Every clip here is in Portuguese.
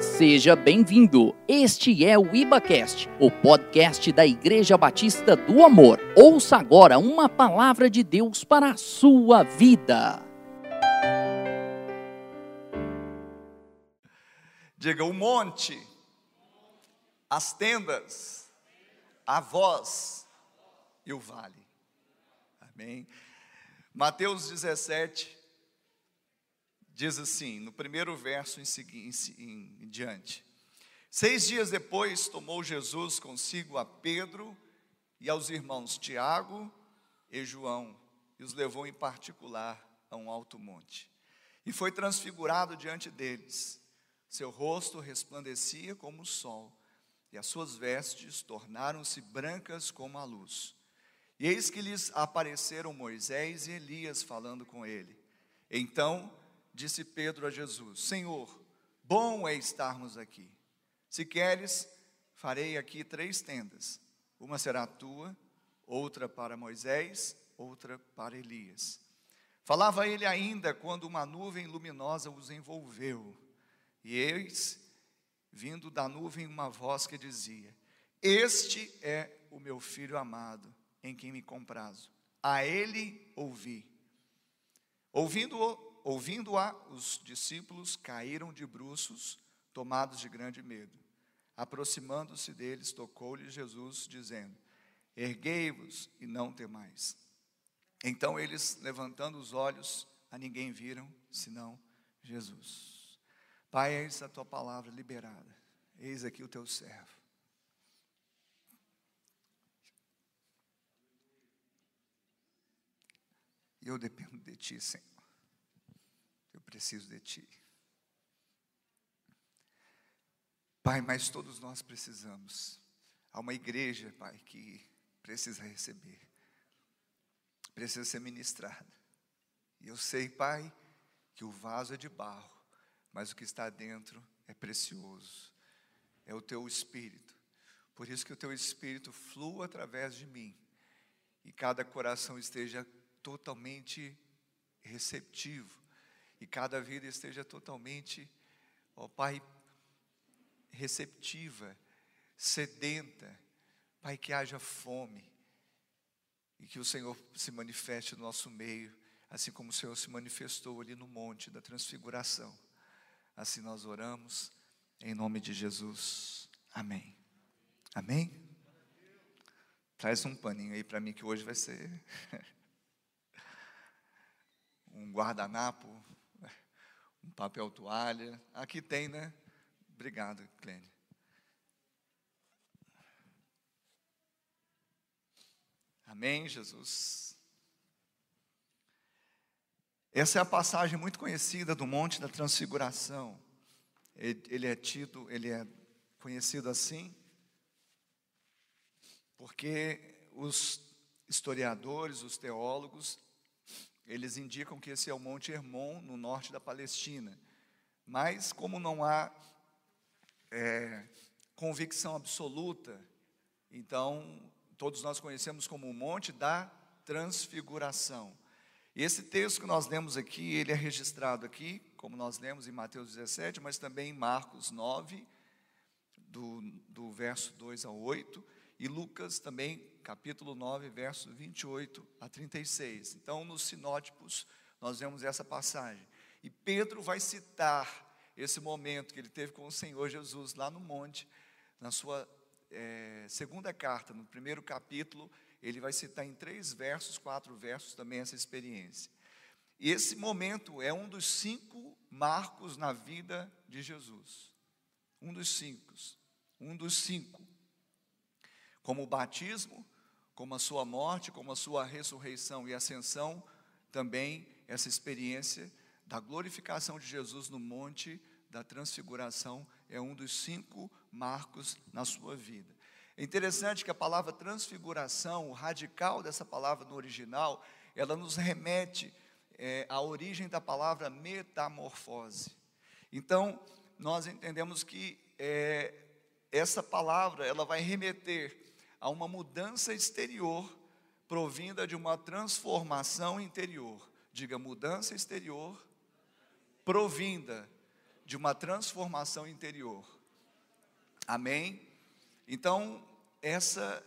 Seja bem-vindo. Este é o IbaCast, o podcast da Igreja Batista do Amor. Ouça agora uma palavra de Deus para a sua vida. Diga o monte, as tendas, a voz e o vale. Amém. Mateus 17, diz assim, no primeiro verso em, em, em diante: Seis dias depois tomou Jesus consigo a Pedro e aos irmãos Tiago e João e os levou em particular a um alto monte. E foi transfigurado diante deles. Seu rosto resplandecia como o sol, e as suas vestes tornaram-se brancas como a luz. E eis que lhes apareceram Moisés e Elias falando com ele. Então disse Pedro a Jesus: Senhor, bom é estarmos aqui. Se queres, farei aqui três tendas: uma será tua, outra para Moisés, outra para Elias. Falava ele ainda quando uma nuvem luminosa os envolveu. E eis, vindo da nuvem, uma voz que dizia: Este é o meu filho amado, em quem me comprazo. A ele ouvi. Ouvindo-o, Ouvindo-a, os discípulos caíram de bruços, tomados de grande medo. Aproximando-se deles, tocou-lhes Jesus, dizendo: Erguei-vos e não temais. Então eles, levantando os olhos, a ninguém viram, senão Jesus. Pai, eis a tua palavra liberada. Eis aqui o teu servo. Eu dependo de ti, Senhor. Preciso de Ti. Pai, mas todos nós precisamos. Há uma igreja, Pai, que precisa receber, precisa ser ministrada. E eu sei, Pai, que o vaso é de barro, mas o que está dentro é precioso. É o Teu Espírito. Por isso que o Teu Espírito flua através de mim e cada coração esteja totalmente receptivo e cada vida esteja totalmente, ó Pai, receptiva, sedenta, Pai, que haja fome e que o Senhor se manifeste no nosso meio, assim como o Senhor se manifestou ali no monte da transfiguração. Assim nós oramos, em nome de Jesus. Amém. Amém? Traz um paninho aí para mim que hoje vai ser um guardanapo um papel toalha. Aqui tem, né? Obrigado, Clênia. Amém, Jesus. Essa é a passagem muito conhecida do Monte da Transfiguração. Ele é tido, ele é conhecido assim, porque os historiadores, os teólogos, eles indicam que esse é o Monte Hermon, no norte da Palestina. Mas, como não há é, convicção absoluta, então todos nós conhecemos como o Monte da Transfiguração. E esse texto que nós lemos aqui, ele é registrado aqui, como nós lemos em Mateus 17, mas também em Marcos 9, do, do verso 2 ao 8, e Lucas também capítulo 9, verso 28 a 36. Então, nos sinótipos, nós vemos essa passagem. E Pedro vai citar esse momento que ele teve com o Senhor Jesus lá no monte, na sua é, segunda carta, no primeiro capítulo, ele vai citar em três versos, quatro versos também essa experiência. E esse momento é um dos cinco marcos na vida de Jesus. Um dos cinco. Um dos cinco. Como o batismo, como a sua morte, como a sua ressurreição e ascensão, também essa experiência da glorificação de Jesus no monte da transfiguração é um dos cinco marcos na sua vida. É interessante que a palavra transfiguração, o radical dessa palavra no original, ela nos remete é, à origem da palavra metamorfose. Então, nós entendemos que é, essa palavra ela vai remeter a uma mudança exterior provinda de uma transformação interior. Diga mudança exterior provinda de uma transformação interior. Amém? Então, essa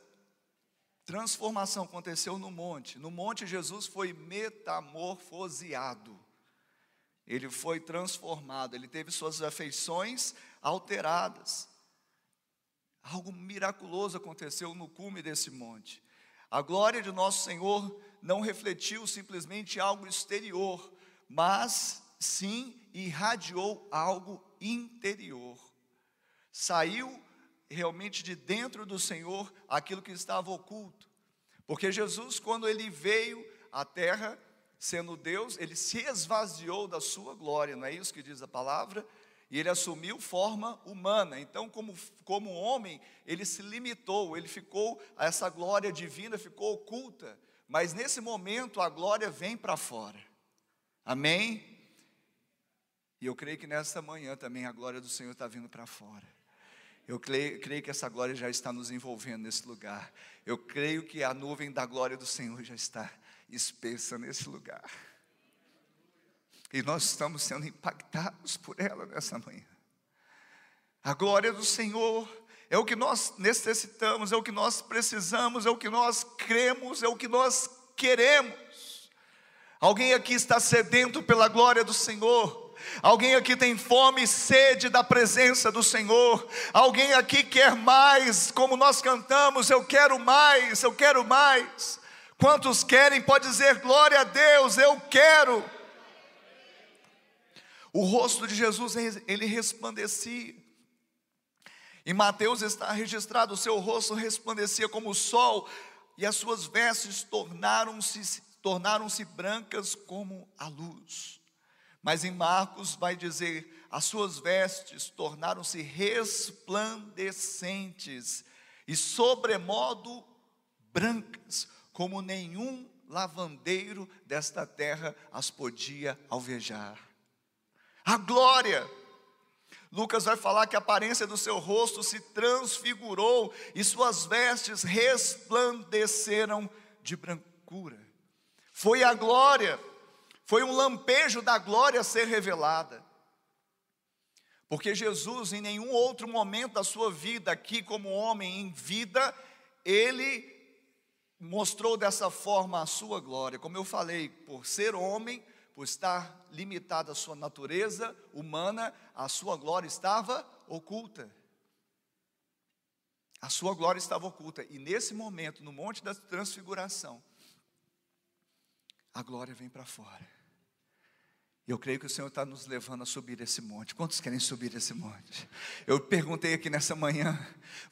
transformação aconteceu no monte. No monte, Jesus foi metamorfoseado. Ele foi transformado, ele teve suas afeições alteradas. Algo miraculoso aconteceu no cume desse monte. A glória de nosso Senhor não refletiu simplesmente algo exterior, mas sim irradiou algo interior. Saiu realmente de dentro do Senhor aquilo que estava oculto. Porque Jesus, quando ele veio à terra, sendo Deus, ele se esvaziou da sua glória, não é isso que diz a palavra? E ele assumiu forma humana. Então, como, como homem, ele se limitou, ele ficou, essa glória divina ficou oculta. Mas nesse momento a glória vem para fora. Amém? E eu creio que nesta manhã também a glória do Senhor está vindo para fora. Eu creio, creio, que essa glória já está nos envolvendo nesse lugar. Eu creio que a nuvem da glória do Senhor já está espessa nesse lugar. E nós estamos sendo impactados por ela nessa manhã. A glória do Senhor é o que nós necessitamos, é o que nós precisamos, é o que nós cremos, é o que nós queremos. Alguém aqui está sedento pela glória do Senhor. Alguém aqui tem fome e sede da presença do Senhor. Alguém aqui quer mais, como nós cantamos, eu quero mais, eu quero mais. Quantos querem, pode dizer glória a Deus, eu quero. O rosto de Jesus, ele resplandecia. Em Mateus está registrado: o seu rosto resplandecia como o sol, e as suas vestes tornaram-se tornaram-se brancas como a luz. Mas em Marcos vai dizer: as suas vestes tornaram-se resplandecentes e sobremodo brancas, como nenhum lavandeiro desta terra as podia alvejar. A glória. Lucas vai falar que a aparência do seu rosto se transfigurou e suas vestes resplandeceram de brancura. Foi a glória foi um lampejo da glória ser revelada. Porque Jesus, em nenhum outro momento da sua vida, aqui como homem em vida, ele mostrou dessa forma a sua glória. Como eu falei, por ser homem, por estar limitado à sua natureza humana, a sua glória estava oculta. A sua glória estava oculta. E nesse momento, no Monte da Transfiguração, a glória vem para fora. Eu creio que o Senhor está nos levando a subir esse monte. Quantos querem subir esse monte? Eu perguntei aqui nessa manhã,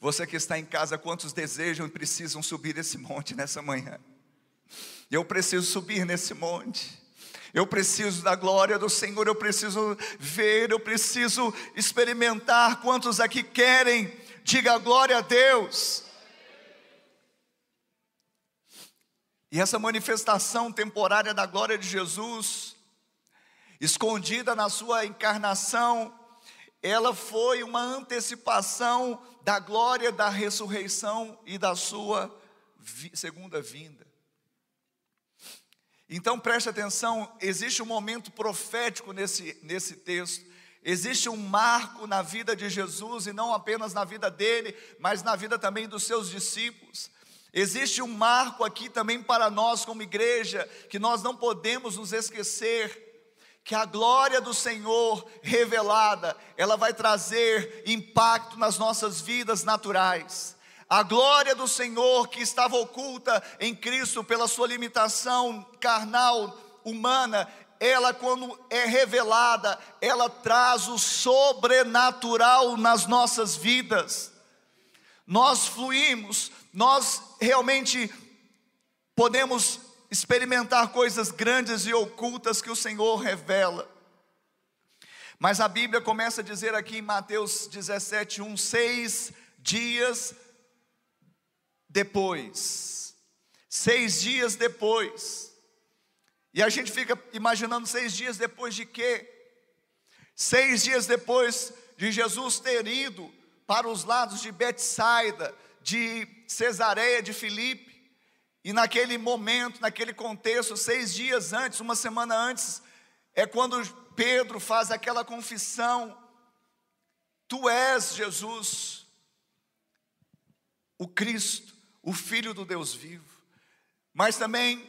você que está em casa, quantos desejam e precisam subir esse monte nessa manhã? Eu preciso subir nesse monte. Eu preciso da glória do Senhor, eu preciso ver, eu preciso experimentar. Quantos aqui querem? Diga glória a Deus. E essa manifestação temporária da glória de Jesus escondida na sua encarnação, ela foi uma antecipação da glória da ressurreição e da sua segunda vinda. Então preste atenção, existe um momento profético nesse, nesse texto, existe um marco na vida de Jesus, e não apenas na vida dele, mas na vida também dos seus discípulos. Existe um marco aqui também para nós, como igreja, que nós não podemos nos esquecer que a glória do Senhor revelada, ela vai trazer impacto nas nossas vidas naturais. A glória do Senhor que estava oculta em Cristo pela sua limitação carnal, humana, ela quando é revelada, ela traz o sobrenatural nas nossas vidas. Nós fluímos, nós realmente podemos experimentar coisas grandes e ocultas que o Senhor revela. Mas a Bíblia começa a dizer aqui em Mateus 17, 1, seis dias depois. Seis dias depois. E a gente fica imaginando seis dias depois de quê? Seis dias depois de Jesus ter ido para os lados de Betsaida, de Cesareia de Filipe, e naquele momento, naquele contexto, seis dias antes, uma semana antes, é quando Pedro faz aquela confissão: Tu és Jesus, o Cristo, o Filho do Deus vivo. Mas também,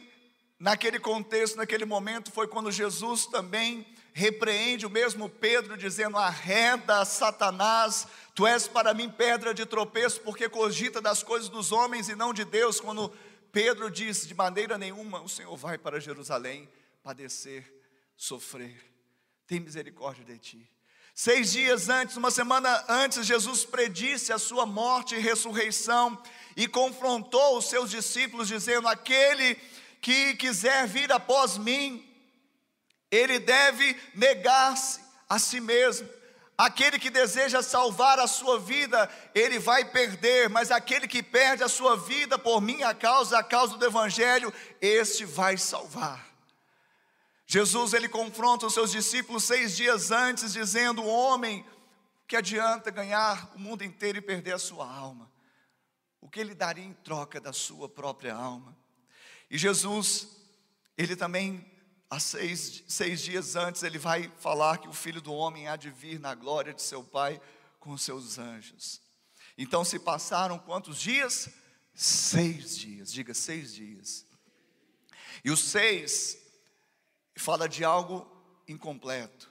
naquele contexto, naquele momento, foi quando Jesus também repreende o mesmo Pedro, dizendo: Arreda, Satanás, tu és para mim pedra de tropeço, porque cogita das coisas dos homens e não de Deus. Quando Pedro diz: De maneira nenhuma o Senhor vai para Jerusalém padecer, sofrer. Tem misericórdia de ti. Seis dias antes, uma semana antes, Jesus predisse a sua morte e ressurreição e confrontou os seus discípulos, dizendo: Aquele que quiser vir após mim, ele deve negar-se a si mesmo. Aquele que deseja salvar a sua vida, ele vai perder, mas aquele que perde a sua vida por minha causa, a causa do Evangelho, este vai salvar. Jesus ele confronta os seus discípulos seis dias antes, dizendo: Homem, que adianta ganhar o mundo inteiro e perder a sua alma? O que ele daria em troca da sua própria alma? E Jesus, ele também há seis, seis dias antes, ele vai falar que o filho do homem há de vir na glória de seu Pai com os seus anjos. Então se passaram quantos dias? Seis dias, diga seis dias. E os seis fala de algo incompleto,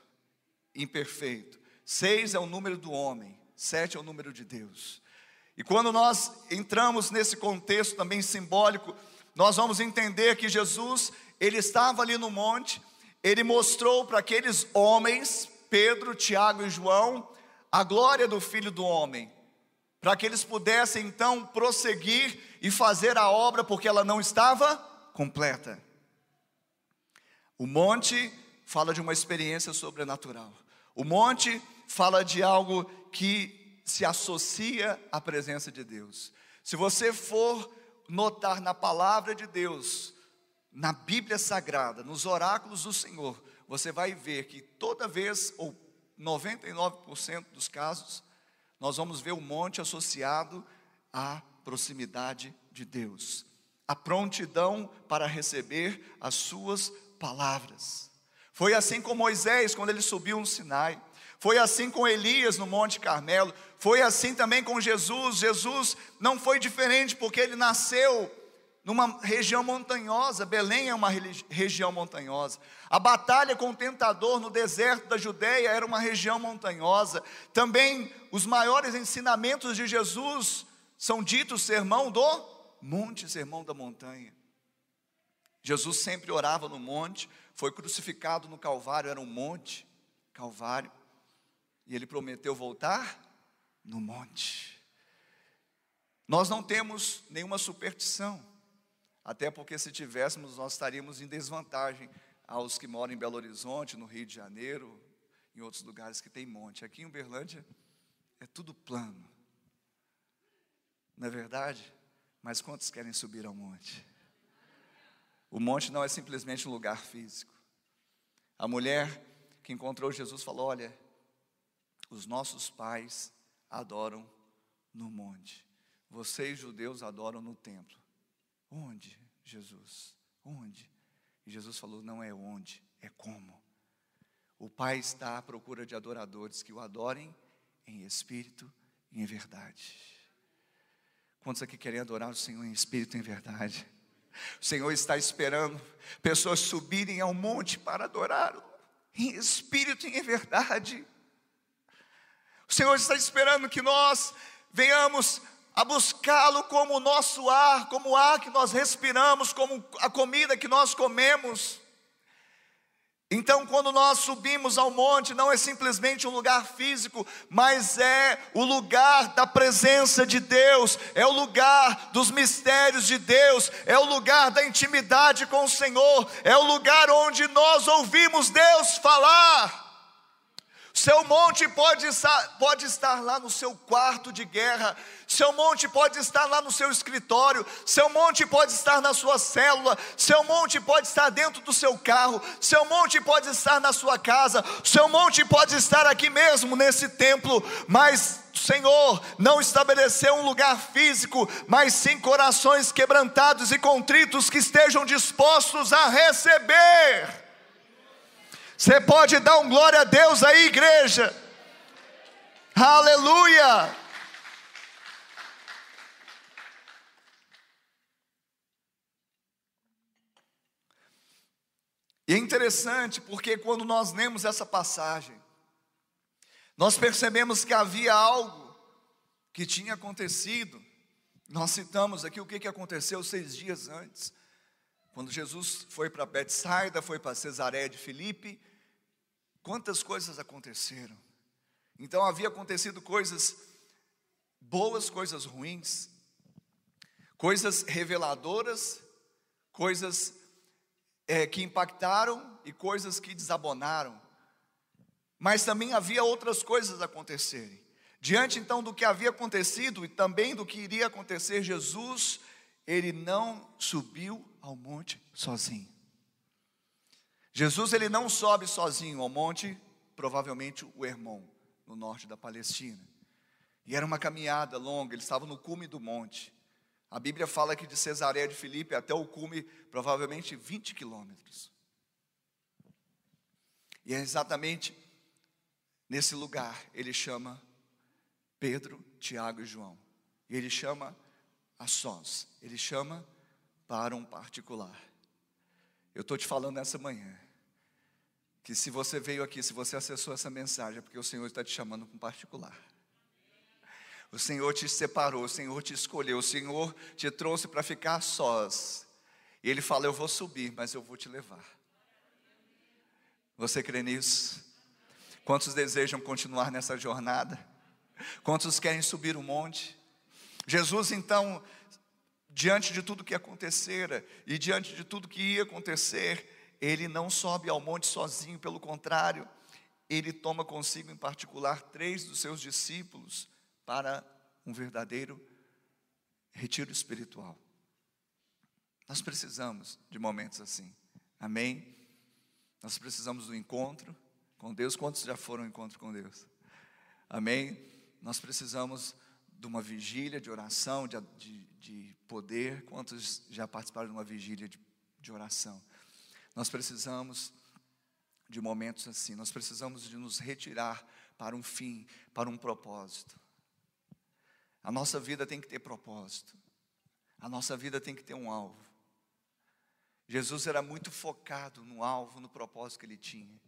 imperfeito. Seis é o número do homem, sete é o número de Deus. E quando nós entramos nesse contexto também simbólico, nós vamos entender que Jesus, ele estava ali no monte, ele mostrou para aqueles homens, Pedro, Tiago e João, a glória do Filho do Homem, para que eles pudessem então prosseguir e fazer a obra, porque ela não estava completa. O monte fala de uma experiência sobrenatural. O monte fala de algo que se associa à presença de Deus. Se você for notar na palavra de Deus, na Bíblia Sagrada, nos oráculos do Senhor, você vai ver que toda vez, ou 99% dos casos, nós vamos ver o monte associado à proximidade de Deus, a prontidão para receber as suas palavras. Foi assim com Moisés quando ele subiu no Sinai. Foi assim com Elias no Monte Carmelo. Foi assim também com Jesus. Jesus não foi diferente porque ele nasceu numa região montanhosa, Belém é uma região montanhosa. A batalha com o tentador no deserto da Judéia era uma região montanhosa. Também os maiores ensinamentos de Jesus são ditos sermão do monte, sermão da montanha. Jesus sempre orava no monte, foi crucificado no Calvário, era um monte, Calvário, e ele prometeu voltar no monte. Nós não temos nenhuma superstição, até porque se tivéssemos, nós estaríamos em desvantagem aos que moram em Belo Horizonte, no Rio de Janeiro, em outros lugares que tem monte. Aqui em Uberlândia é tudo plano. Não é verdade? Mas quantos querem subir ao monte? O monte não é simplesmente um lugar físico. A mulher que encontrou Jesus falou: Olha, os nossos pais adoram no monte. Vocês, judeus, adoram no templo. Onde, Jesus? Onde? E Jesus falou: Não é onde, é como. O Pai está à procura de adoradores que o adorem em espírito e em verdade. Quantos aqui querem adorar o Senhor em espírito e em verdade? O Senhor está esperando pessoas subirem ao monte para adorá-lo, em espírito e em verdade. O Senhor está esperando que nós venhamos a buscá-lo como o nosso ar, como o ar que nós respiramos, como a comida que nós comemos. Então, quando nós subimos ao monte, não é simplesmente um lugar físico, mas é o lugar da presença de Deus, é o lugar dos mistérios de Deus, é o lugar da intimidade com o Senhor, é o lugar onde nós ouvimos Deus falar. Seu monte pode estar, pode estar lá no seu quarto de guerra, seu monte pode estar lá no seu escritório, seu monte pode estar na sua célula, seu monte pode estar dentro do seu carro, seu monte pode estar na sua casa, seu monte pode estar aqui mesmo nesse templo, mas Senhor não estabeleceu um lugar físico, mas sim corações quebrantados e contritos que estejam dispostos a receber. Você pode dar um glória a Deus aí, igreja? Aleluia! E é interessante porque quando nós lemos essa passagem, nós percebemos que havia algo que tinha acontecido. Nós citamos aqui o que, aconteceu seis dias antes. Quando Jesus foi para Betsaida, foi para Cesareia de Filipe, quantas coisas aconteceram. Então havia acontecido coisas boas, coisas ruins, coisas reveladoras, coisas é, que impactaram e coisas que desabonaram. Mas também havia outras coisas acontecerem. Diante então do que havia acontecido e também do que iria acontecer, Jesus, ele não subiu ao monte sozinho. Jesus ele não sobe sozinho ao monte, provavelmente o Hermon, no norte da Palestina. E era uma caminhada longa, ele estava no cume do monte. A Bíblia fala que de Cesareia de Filipe até o cume, provavelmente 20 quilômetros. E é exatamente nesse lugar ele chama Pedro, Tiago e João. E ele chama a sós, ele chama para um particular. Eu estou te falando nessa manhã, que se você veio aqui, se você acessou essa mensagem, é porque o Senhor está te chamando um particular. O Senhor te separou, o Senhor te escolheu, o Senhor te trouxe para ficar sós. E Ele fala: Eu vou subir, mas eu vou te levar. Você crê nisso? Quantos desejam continuar nessa jornada? Quantos querem subir o monte? Jesus, então, diante de tudo que acontecera e diante de tudo que ia acontecer, ele não sobe ao monte sozinho, pelo contrário, ele toma consigo em particular três dos seus discípulos para um verdadeiro retiro espiritual. Nós precisamos de momentos assim, amém? Nós precisamos do encontro com Deus. Quantos já foram ao encontro com Deus? Amém? Nós precisamos de uma vigília de oração, de, de, de poder. Quantos já participaram de uma vigília de, de oração? Nós precisamos de momentos assim, nós precisamos de nos retirar para um fim, para um propósito. A nossa vida tem que ter propósito. A nossa vida tem que ter um alvo. Jesus era muito focado no alvo, no propósito que ele tinha.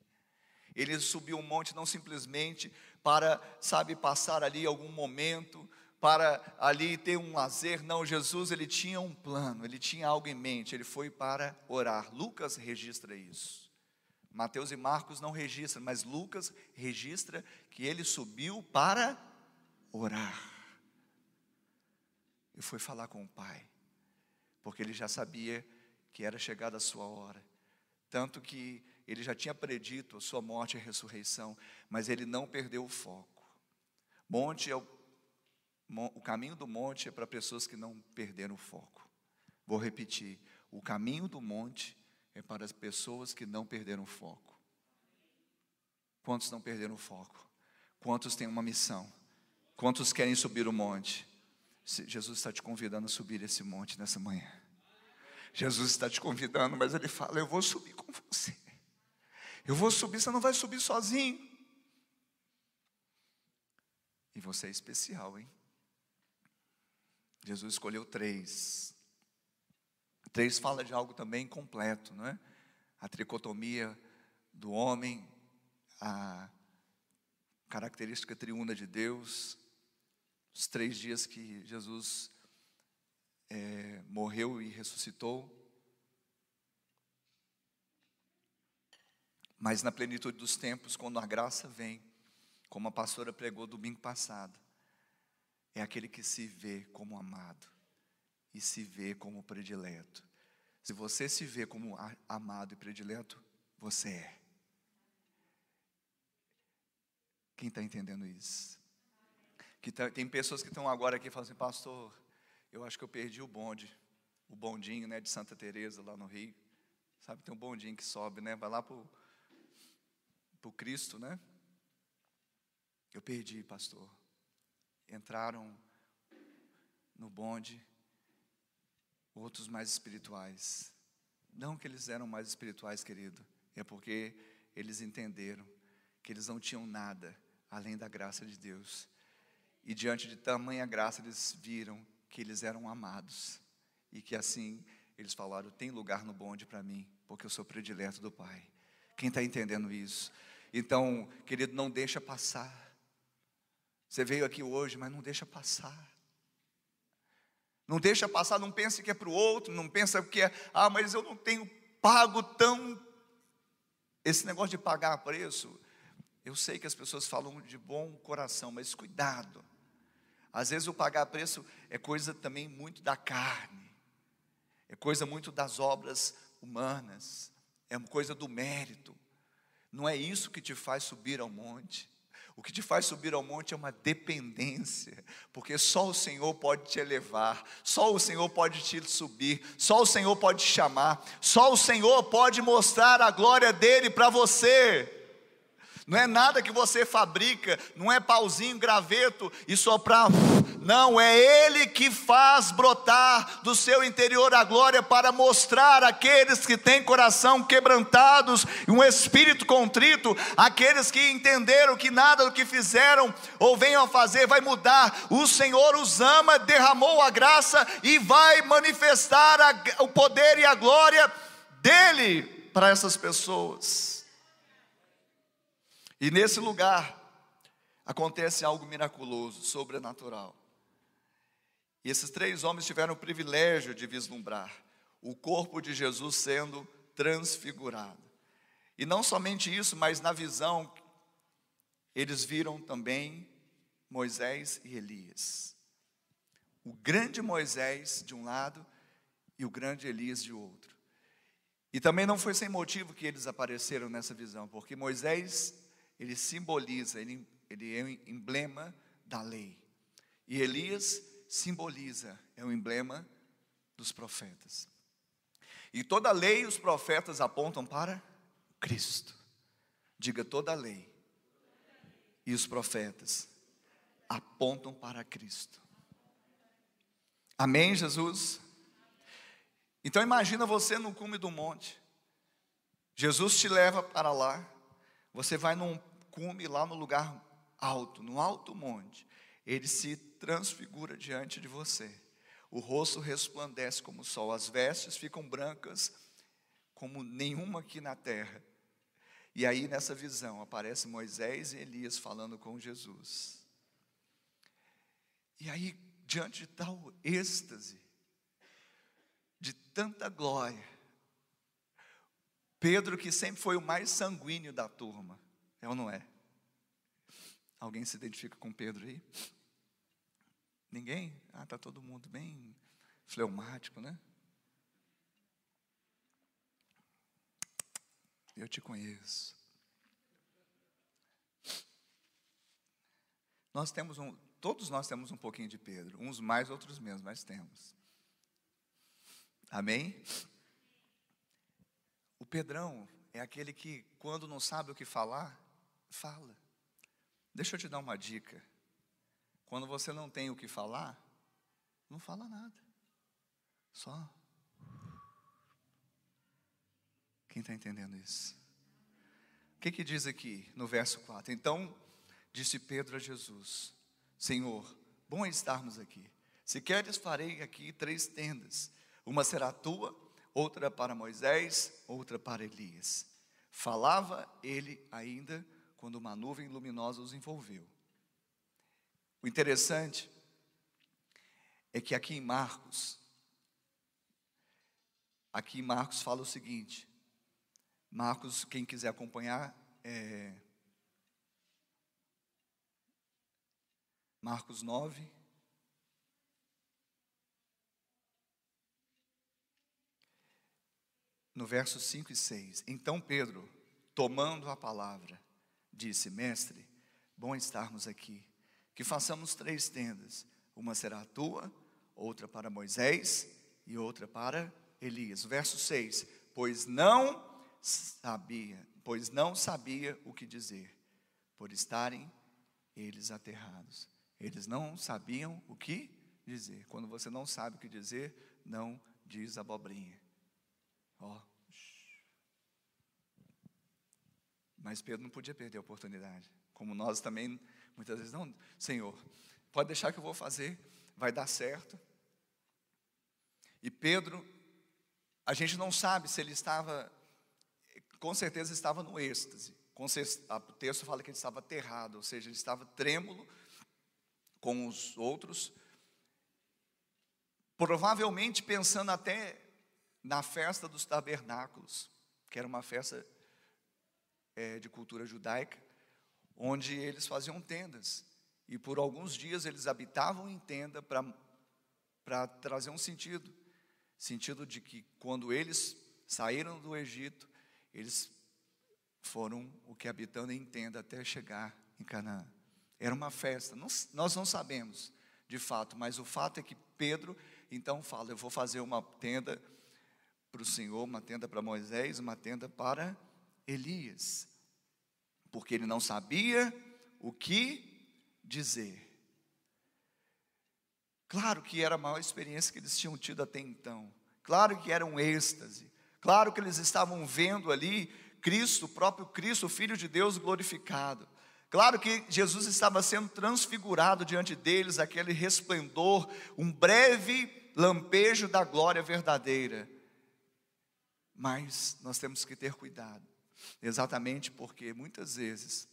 Ele subiu um monte não simplesmente para, sabe, passar ali algum momento, para ali ter um lazer. Não, Jesus ele tinha um plano, ele tinha algo em mente. Ele foi para orar. Lucas registra isso. Mateus e Marcos não registram, mas Lucas registra que ele subiu para orar e foi falar com o pai, porque ele já sabia que era chegada a sua hora. Tanto que ele já tinha predito a sua morte e ressurreição, mas ele não perdeu o foco. Monte é o, o caminho do monte é para pessoas que não perderam o foco. Vou repetir: o caminho do monte é para as pessoas que não perderam o foco. Quantos não perderam o foco? Quantos têm uma missão? Quantos querem subir o monte? Jesus está te convidando a subir esse monte nessa manhã. Jesus está te convidando, mas Ele fala: Eu vou subir com você. Eu vou subir, você não vai subir sozinho. E você é especial, hein? Jesus escolheu três. Três fala de algo também completo, não é? A tricotomia do homem, a característica triuna de Deus, os três dias que Jesus é, morreu e ressuscitou. Mas na plenitude dos tempos, quando a graça vem, como a pastora pregou domingo passado, é aquele que se vê como amado e se vê como predileto. Se você se vê como amado e predileto, você é. Quem está entendendo isso? que tá, tem pessoas que estão agora aqui falam assim, pastor, eu acho que eu perdi o bonde, o bondinho, né, de Santa Teresa lá no Rio. Sabe, tem um bondinho que sobe, né, vai lá para o Cristo, né? Eu perdi, pastor. Entraram no bonde outros mais espirituais. Não que eles eram mais espirituais, querido, é porque eles entenderam que eles não tinham nada além da graça de Deus. E diante de tamanha graça, eles viram que eles eram amados. E que assim eles falaram: tem lugar no bonde para mim, porque eu sou predileto do Pai. Quem está entendendo isso? Então, querido, não deixa passar. Você veio aqui hoje, mas não deixa passar. Não deixa passar, não pense que é para o outro, não pensa que é, ah, mas eu não tenho pago tão. Esse negócio de pagar preço, eu sei que as pessoas falam de bom coração, mas cuidado. Às vezes o pagar preço é coisa também muito da carne, é coisa muito das obras humanas, é coisa do mérito. Não é isso que te faz subir ao monte. O que te faz subir ao monte é uma dependência, porque só o Senhor pode te elevar, só o Senhor pode te subir, só o Senhor pode te chamar, só o Senhor pode mostrar a glória dele para você. Não é nada que você fabrica, não é pauzinho, graveto e soprar. Não, é Ele que faz brotar do seu interior a glória para mostrar aqueles que têm coração quebrantados e um espírito contrito, aqueles que entenderam que nada do que fizeram ou venham a fazer vai mudar. O Senhor os ama, derramou a graça e vai manifestar a, o poder e a glória dele para essas pessoas. E nesse lugar acontece algo miraculoso, sobrenatural. E esses três homens tiveram o privilégio de vislumbrar o corpo de Jesus sendo transfigurado. E não somente isso, mas na visão, eles viram também Moisés e Elias. O grande Moisés de um lado e o grande Elias de outro. E também não foi sem motivo que eles apareceram nessa visão, porque Moisés ele simboliza, ele, ele é um emblema da lei. E Elias simboliza, é o um emblema dos profetas. E toda a lei e os profetas apontam para Cristo. Diga toda a lei e os profetas apontam para Cristo. Amém, Jesus? Então imagina você no cume do monte. Jesus te leva para lá. Você vai num cume lá no lugar alto, no alto monte. Ele se transfigura diante de você. O rosto resplandece como o sol, as vestes ficam brancas como nenhuma aqui na terra. E aí nessa visão aparece Moisés e Elias falando com Jesus. E aí, diante de tal êxtase, de tanta glória, Pedro, que sempre foi o mais sanguíneo da turma, é ou não é? Alguém se identifica com Pedro aí? Ninguém? Ah, tá todo mundo bem fleumático, né? Eu te conheço. Nós temos um, todos nós temos um pouquinho de Pedro, uns mais, outros menos, mas temos. Amém? O Pedrão é aquele que, quando não sabe o que falar, fala. Deixa eu te dar uma dica. Quando você não tem o que falar, não fala nada. Só. Quem está entendendo isso? O que, que diz aqui no verso 4? Então disse Pedro a Jesus: Senhor, bom é estarmos aqui. Se queres, farei aqui três tendas: uma será tua, outra para Moisés, outra para Elias. Falava ele ainda quando uma nuvem luminosa os envolveu. O interessante é que aqui em Marcos, aqui em Marcos fala o seguinte, Marcos, quem quiser acompanhar, é Marcos 9, no verso 5 e 6. Então Pedro, tomando a palavra, disse: Mestre, bom estarmos aqui. Que façamos três tendas: uma será a tua, outra para Moisés e outra para Elias. Verso 6: Pois não sabia, pois não sabia o que dizer, por estarem eles aterrados. Eles não sabiam o que dizer. Quando você não sabe o que dizer, não diz abobrinha. Ó. Mas Pedro não podia perder a oportunidade. Como nós também, muitas vezes, não, Senhor, pode deixar que eu vou fazer, vai dar certo. E Pedro, a gente não sabe se ele estava, com certeza estava no êxtase. O texto fala que ele estava aterrado, ou seja, ele estava trêmulo com os outros, provavelmente pensando até na festa dos tabernáculos, que era uma festa é, de cultura judaica, onde eles faziam tendas. E por alguns dias eles habitavam em tenda para trazer um sentido sentido de que quando eles saíram do Egito, eles foram o que habitando em tenda até chegar em Canaã. Era uma festa, nós não sabemos de fato, mas o fato é que Pedro então fala: Eu vou fazer uma tenda para o Senhor, uma tenda para Moisés, uma tenda para Elias, porque ele não sabia o que dizer. Claro que era a maior experiência que eles tinham tido até então, claro que era um êxtase, claro que eles estavam vendo ali Cristo, o próprio Cristo, o Filho de Deus glorificado. Claro que Jesus estava sendo transfigurado diante deles, aquele resplendor, um breve lampejo da glória verdadeira. Mas nós temos que ter cuidado, exatamente porque muitas vezes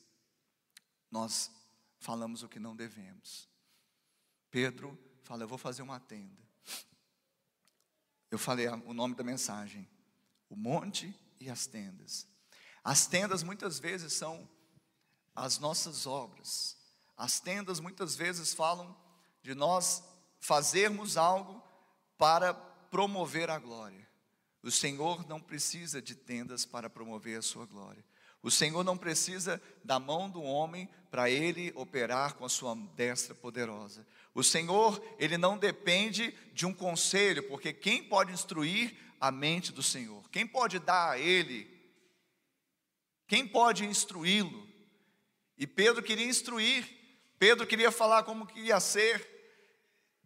nós falamos o que não devemos. Pedro fala: Eu vou fazer uma tenda. Eu falei o nome da mensagem: O monte e as tendas. As tendas muitas vezes são as nossas obras. As tendas muitas vezes falam de nós fazermos algo para promover a glória. O Senhor não precisa de tendas para promover a sua glória. O Senhor não precisa da mão do homem para ele operar com a sua destra poderosa. O Senhor, ele não depende de um conselho, porque quem pode instruir a mente do Senhor? Quem pode dar a ele? Quem pode instruí-lo? E Pedro queria instruir, Pedro queria falar como que ia ser.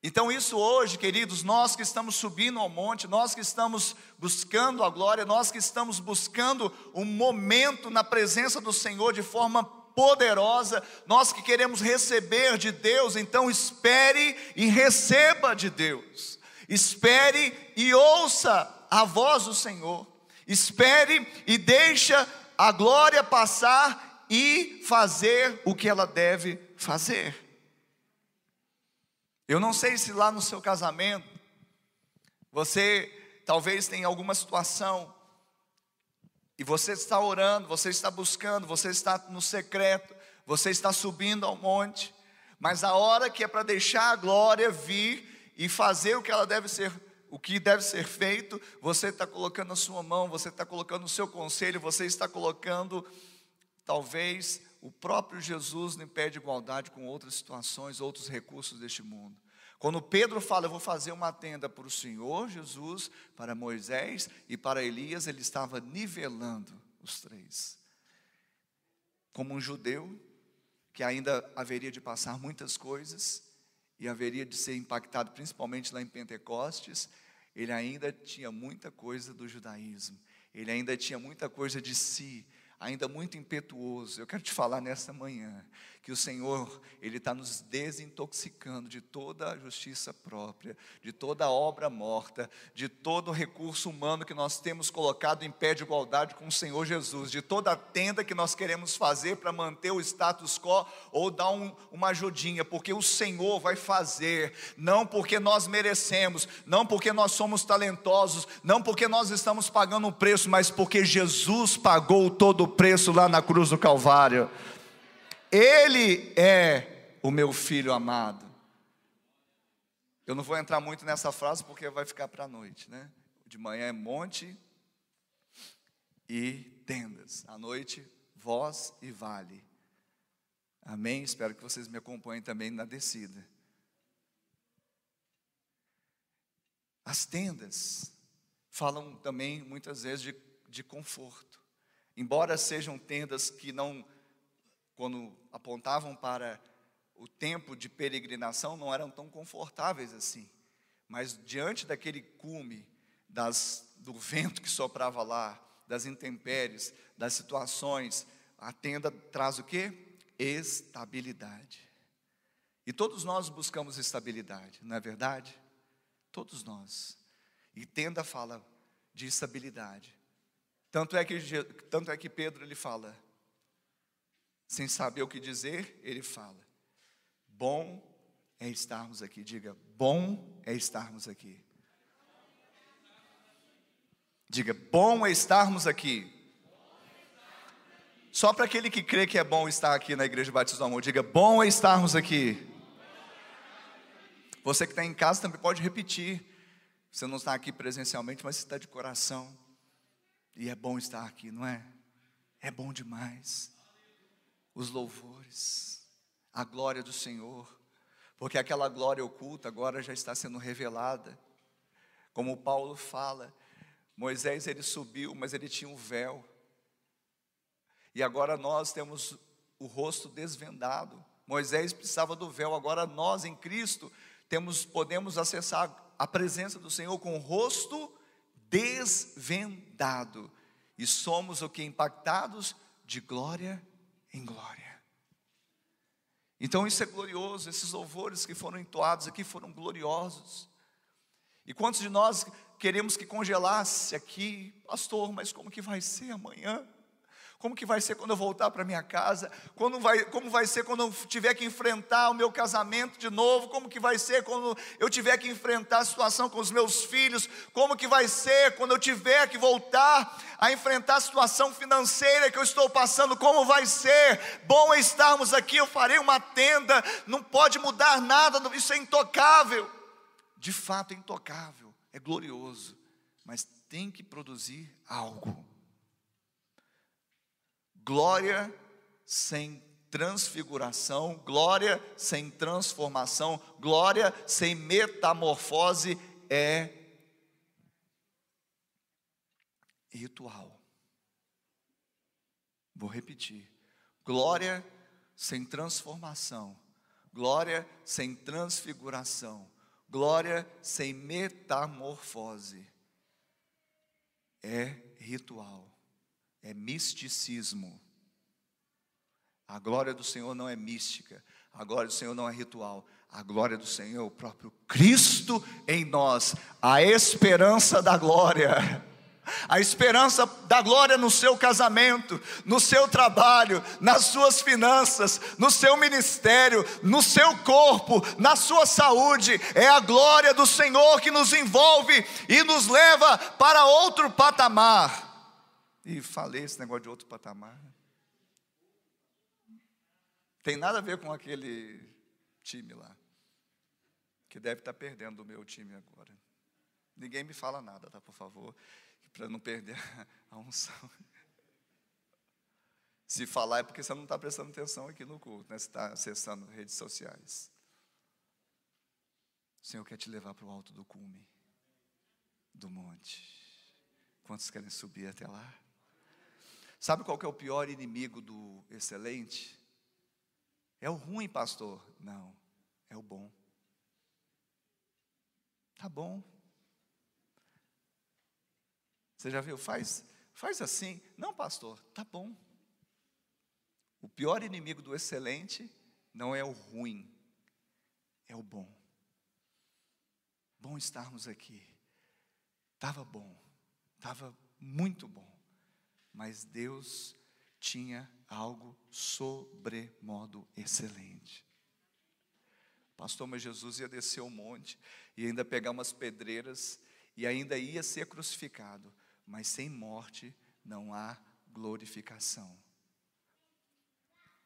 Então, isso hoje, queridos, nós que estamos subindo ao monte, nós que estamos buscando a glória, nós que estamos buscando um momento na presença do Senhor de forma poderosa, nós que queremos receber de Deus, então espere e receba de Deus, espere e ouça a voz do Senhor, espere e deixa a glória passar e fazer o que ela deve fazer. Eu não sei se lá no seu casamento você talvez tenha alguma situação e você está orando, você está buscando, você está no secreto, você está subindo ao monte, mas a hora que é para deixar a glória vir e fazer o que ela deve ser, o que deve ser feito, você está colocando a sua mão, você está colocando o seu conselho, você está colocando talvez o próprio Jesus em pé de igualdade com outras situações, outros recursos deste mundo. Quando Pedro fala, eu vou fazer uma tenda para o Senhor Jesus, para Moisés e para Elias, ele estava nivelando os três. Como um judeu, que ainda haveria de passar muitas coisas, e haveria de ser impactado principalmente lá em Pentecostes, ele ainda tinha muita coisa do judaísmo, ele ainda tinha muita coisa de si, ainda muito impetuoso. Eu quero te falar nessa manhã que o Senhor, Ele está nos desintoxicando de toda a justiça própria, de toda a obra morta, de todo o recurso humano que nós temos colocado em pé de igualdade com o Senhor Jesus, de toda a tenda que nós queremos fazer para manter o status quo ou dar um, uma ajudinha, porque o Senhor vai fazer, não porque nós merecemos, não porque nós somos talentosos, não porque nós estamos pagando um preço, mas porque Jesus pagou todo o preço lá na cruz do Calvário. Ele é o meu filho amado. Eu não vou entrar muito nessa frase porque vai ficar para a noite, né? De manhã é monte e tendas, à noite voz e vale. Amém? Espero que vocês me acompanhem também na descida. As tendas falam também muitas vezes de, de conforto. Embora sejam tendas que não quando apontavam para o tempo de peregrinação, não eram tão confortáveis assim. Mas diante daquele cume das, do vento que soprava lá, das intempéries, das situações, a tenda traz o quê? Estabilidade. E todos nós buscamos estabilidade, não é verdade? Todos nós. E tenda fala de estabilidade. Tanto é que, tanto é que Pedro ele fala, sem saber o que dizer, ele fala: Bom é estarmos aqui. Diga, bom é estarmos aqui. Diga, bom é estarmos aqui. Só para aquele que crê que é bom estar aqui na Igreja Batista do Amor, diga, bom é estarmos aqui. Você que está em casa também pode repetir. Você não está aqui presencialmente, mas está de coração. E é bom estar aqui, não é? É bom demais. Os louvores, a glória do Senhor, porque aquela glória oculta agora já está sendo revelada. Como Paulo fala, Moisés ele subiu, mas ele tinha um véu. E agora nós temos o rosto desvendado. Moisés precisava do véu, agora nós em Cristo temos podemos acessar a presença do Senhor com o rosto desvendado e somos o que impactados de glória em glória. Então isso é glorioso, esses louvores que foram entoados aqui foram gloriosos. E quantos de nós queremos que congelasse aqui, pastor, mas como que vai ser amanhã? Como que vai ser quando eu voltar para minha casa? Como vai, como vai ser quando eu tiver que enfrentar o meu casamento de novo? Como que vai ser quando eu tiver que enfrentar a situação com os meus filhos? Como que vai ser quando eu tiver que voltar a enfrentar a situação financeira que eu estou passando? Como vai ser? Bom é estarmos aqui, eu farei uma tenda, não pode mudar nada, isso é intocável. De fato é intocável, é glorioso, mas tem que produzir algo. Glória sem transfiguração, glória sem transformação, glória sem metamorfose é ritual. Vou repetir. Glória sem transformação, glória sem transfiguração, glória sem metamorfose é ritual é misticismo. A glória do Senhor não é mística, a glória do Senhor não é ritual, a glória do Senhor é o próprio Cristo em nós, a esperança da glória. A esperança da glória no seu casamento, no seu trabalho, nas suas finanças, no seu ministério, no seu corpo, na sua saúde, é a glória do Senhor que nos envolve e nos leva para outro patamar. E falei esse negócio de outro patamar. Tem nada a ver com aquele time lá. Que deve estar perdendo o meu time agora. Ninguém me fala nada, tá, por favor. Para não perder a unção. Se falar é porque você não está prestando atenção aqui no culto, né? Você está acessando redes sociais. O Senhor quer te levar para o alto do cume, do monte. Quantos querem subir até lá? Sabe qual é o pior inimigo do excelente? É o ruim, pastor. Não, é o bom. Tá bom. Você já viu? Faz, faz assim. Não, pastor, tá bom. O pior inimigo do excelente não é o ruim, é o bom. Bom estarmos aqui. Tava bom, tava muito bom mas Deus tinha algo sobremodo excelente. Pastor, mas Jesus ia descer o monte e ainda pegar umas pedreiras e ainda ia ser crucificado, mas sem morte não há glorificação.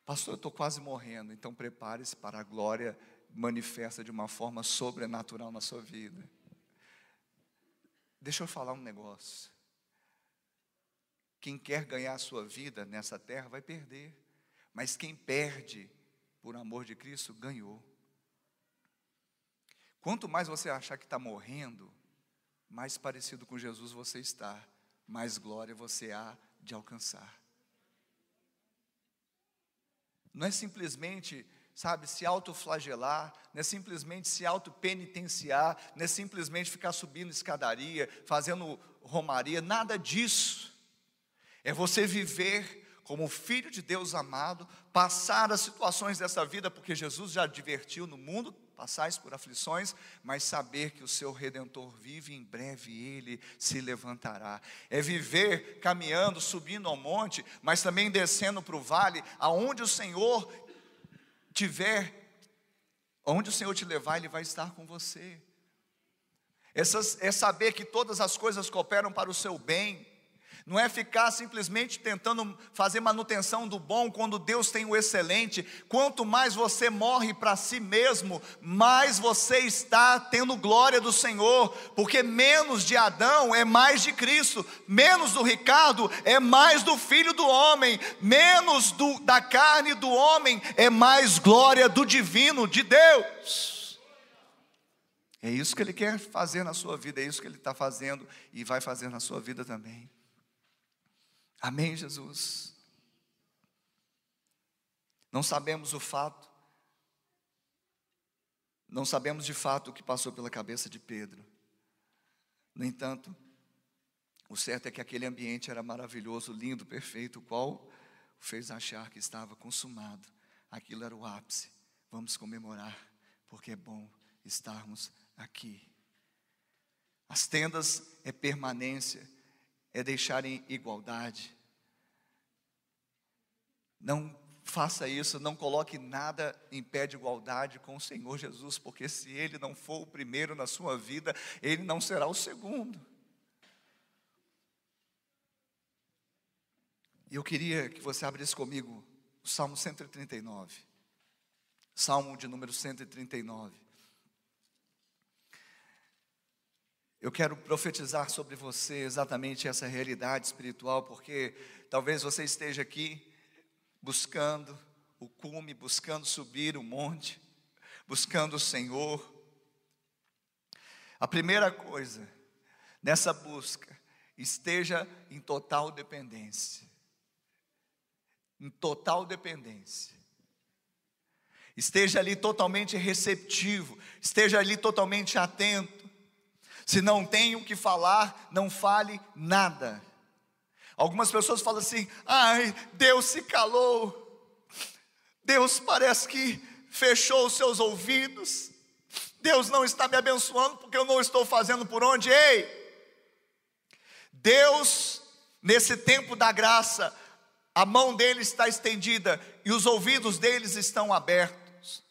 Pastor, eu estou quase morrendo, então prepare-se para a glória manifesta de uma forma sobrenatural na sua vida. Deixa eu falar um negócio. Quem quer ganhar a sua vida nessa terra vai perder, mas quem perde por amor de Cristo ganhou. Quanto mais você achar que está morrendo, mais parecido com Jesus você está, mais glória você há de alcançar. Não é simplesmente, sabe, se autoflagelar, não é simplesmente se autopenitenciar, não é simplesmente ficar subindo escadaria, fazendo romaria, nada disso é você viver como filho de Deus amado, passar as situações dessa vida, porque Jesus já advertiu no mundo, passais por aflições, mas saber que o seu redentor vive em breve ele se levantará. É viver caminhando, subindo ao monte, mas também descendo para o vale, aonde o Senhor tiver, onde o Senhor te levar, ele vai estar com você. Essas, é saber que todas as coisas cooperam para o seu bem, não é ficar simplesmente tentando fazer manutenção do bom quando Deus tem o excelente. Quanto mais você morre para si mesmo, mais você está tendo glória do Senhor, porque menos de Adão é mais de Cristo, menos do Ricardo é mais do Filho do homem, menos do, da carne do homem é mais glória do divino, de Deus. É isso que Ele quer fazer na sua vida, é isso que Ele está fazendo e vai fazer na sua vida também. Amém, Jesus? Não sabemos o fato, não sabemos de fato o que passou pela cabeça de Pedro. No entanto, o certo é que aquele ambiente era maravilhoso, lindo, perfeito, o qual fez achar que estava consumado. Aquilo era o ápice. Vamos comemorar, porque é bom estarmos aqui. As tendas é permanência, é deixar em igualdade. Não faça isso, não coloque nada em pé de igualdade com o Senhor Jesus, porque se Ele não for o primeiro na sua vida, Ele não será o segundo. E eu queria que você abrisse comigo o Salmo 139. Salmo de número 139. Eu quero profetizar sobre você exatamente essa realidade espiritual, porque talvez você esteja aqui buscando o cume, buscando subir o monte, buscando o Senhor. A primeira coisa nessa busca, esteja em total dependência. Em total dependência. Esteja ali totalmente receptivo, esteja ali totalmente atento. Se não tem o que falar, não fale nada. Algumas pessoas falam assim: ai, Deus se calou, Deus parece que fechou os seus ouvidos, Deus não está me abençoando porque eu não estou fazendo por onde? Ei, Deus, nesse tempo da graça, a mão dele está estendida e os ouvidos deles estão abertos.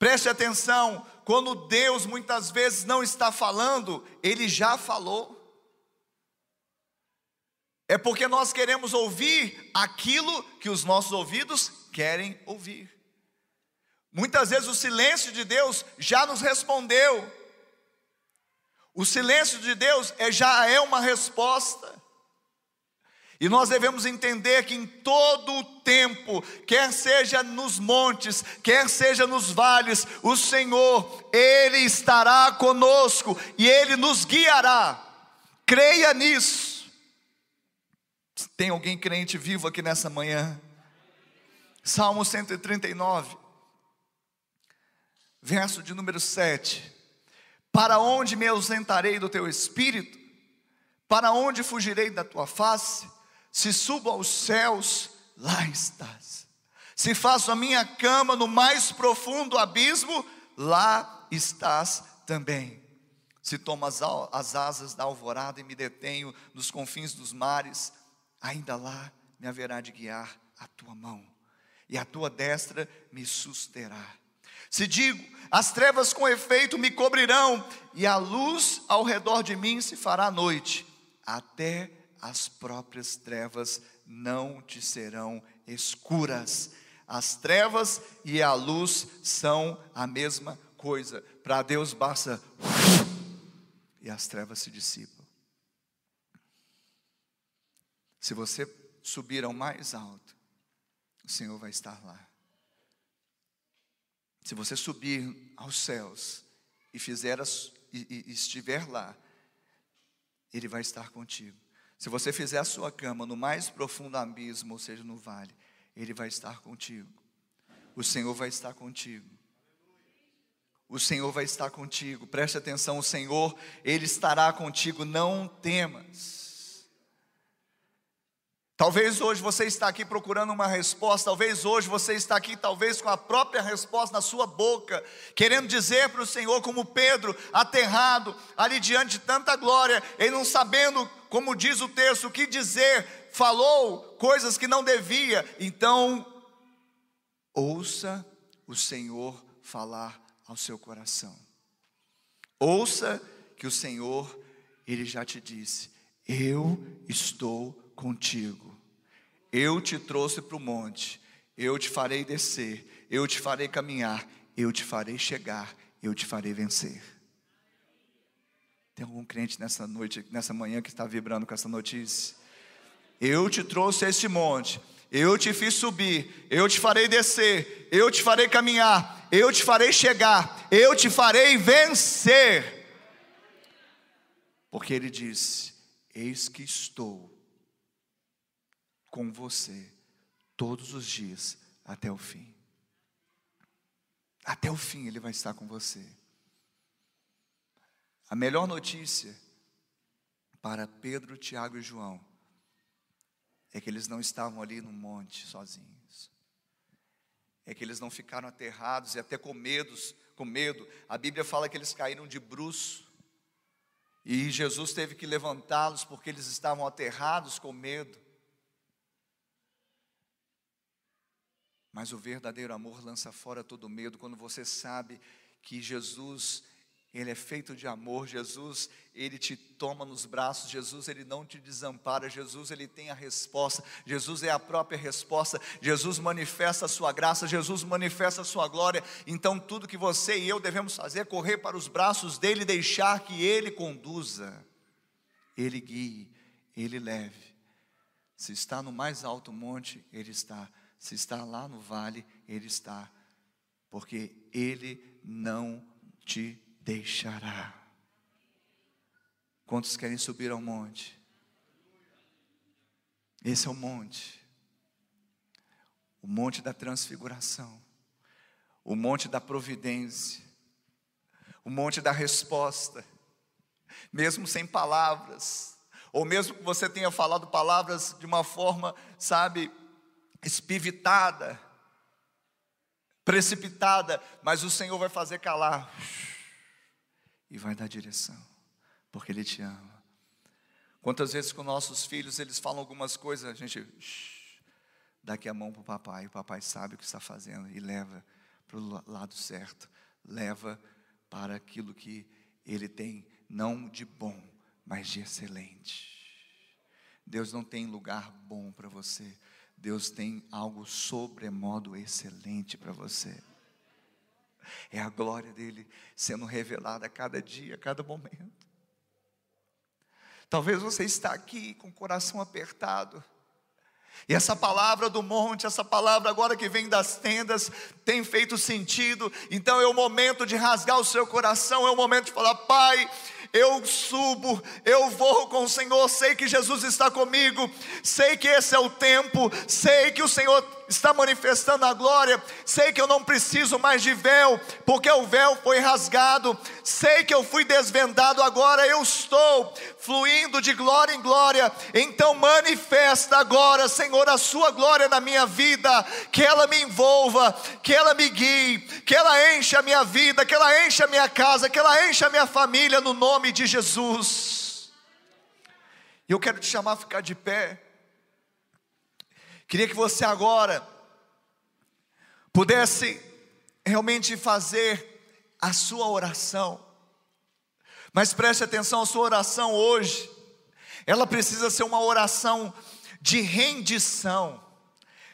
Preste atenção, quando Deus muitas vezes não está falando, Ele já falou. É porque nós queremos ouvir aquilo que os nossos ouvidos querem ouvir. Muitas vezes o silêncio de Deus já nos respondeu. O silêncio de Deus é, já é uma resposta. E nós devemos entender que em todo o tempo, quer seja nos montes, quer seja nos vales, o Senhor, Ele estará conosco e Ele nos guiará. Creia nisso. Tem alguém crente vivo aqui nessa manhã? Salmo 139, verso de número 7. Para onde me ausentarei do teu espírito? Para onde fugirei da tua face? Se subo aos céus, lá estás. Se faço a minha cama no mais profundo abismo, lá estás também. Se tomo as, as asas da alvorada e me detenho nos confins dos mares, ainda lá me haverá de guiar a tua mão, e a tua destra me susterá. Se digo, as trevas com efeito me cobrirão, e a luz ao redor de mim se fará noite, até as próprias trevas não te serão escuras. As trevas e a luz são a mesma coisa. Para Deus basta e as trevas se dissipam. Se você subir ao mais alto, o Senhor vai estar lá. Se você subir aos céus e fizer as, e, e estiver lá, Ele vai estar contigo. Se você fizer a sua cama no mais profundo abismo, ou seja, no vale, Ele vai estar contigo. O Senhor vai estar contigo. O Senhor vai estar contigo. Preste atenção, o Senhor, Ele estará contigo. Não temas. Talvez hoje você está aqui procurando uma resposta, talvez hoje você está aqui, talvez com a própria resposta na sua boca, querendo dizer para o Senhor, como Pedro, aterrado, ali diante de tanta glória, e não sabendo, como diz o texto, o que dizer, falou coisas que não devia. Então, ouça o Senhor falar ao seu coração. Ouça que o Senhor, Ele já te disse: Eu estou contigo. Eu te trouxe para o monte, eu te farei descer, eu te farei caminhar, eu te farei chegar, eu te farei vencer. Tem algum crente nessa noite, nessa manhã que está vibrando com essa notícia? Eu te trouxe a este monte, eu te fiz subir, eu te farei descer, eu te farei caminhar, eu te farei chegar, eu te farei vencer. Porque ele disse: Eis que estou com você todos os dias até o fim. Até o fim ele vai estar com você. A melhor notícia para Pedro, Tiago e João é que eles não estavam ali no monte sozinhos. É que eles não ficaram aterrados e até com medos, com medo. A Bíblia fala que eles caíram de bruço. E Jesus teve que levantá-los porque eles estavam aterrados com medo. Mas o verdadeiro amor lança fora todo medo quando você sabe que Jesus ele é feito de amor, Jesus, ele te toma nos braços, Jesus, ele não te desampara, Jesus, ele tem a resposta, Jesus é a própria resposta, Jesus manifesta a sua graça, Jesus manifesta a sua glória. Então, tudo que você e eu devemos fazer é correr para os braços dele deixar que ele conduza, ele guie, ele leve. Se está no mais alto monte, ele está, se está lá no vale, ele está, porque ele não te deixará. Quantos querem subir ao monte? Esse é o monte, o monte da transfiguração, o monte da providência, o monte da resposta, mesmo sem palavras, ou mesmo que você tenha falado palavras de uma forma, sabe, espivitada, precipitada, mas o Senhor vai fazer calar e vai dar direção, porque Ele te ama. Quantas vezes com nossos filhos eles falam algumas coisas, a gente dá aqui a mão para o papai, o papai sabe o que está fazendo e leva para o lado certo, leva para aquilo que ele tem, não de bom, mas de excelente. Deus não tem lugar bom para você, Deus tem algo sobremodo excelente para você. É a glória dele sendo revelada a cada dia, a cada momento. Talvez você está aqui com o coração apertado. E essa palavra do monte, essa palavra agora que vem das tendas, tem feito sentido. Então é o momento de rasgar o seu coração, é o momento de falar: Pai, eu subo, eu vou com o Senhor, sei que Jesus está comigo, sei que esse é o tempo, sei que o Senhor está manifestando a glória, sei que eu não preciso mais de véu, porque o véu foi rasgado, sei que eu fui desvendado, agora eu estou fluindo de glória em glória, então manifesta agora, Senhor, a Sua glória na minha vida, que ela me envolva, que ela me guie, que ela enche a minha vida, que ela enche a minha casa, que ela enche a minha família, no nome de Jesus. E eu quero te chamar a ficar de pé. Queria que você agora pudesse realmente fazer a sua oração. Mas preste atenção, a sua oração hoje, ela precisa ser uma oração de rendição,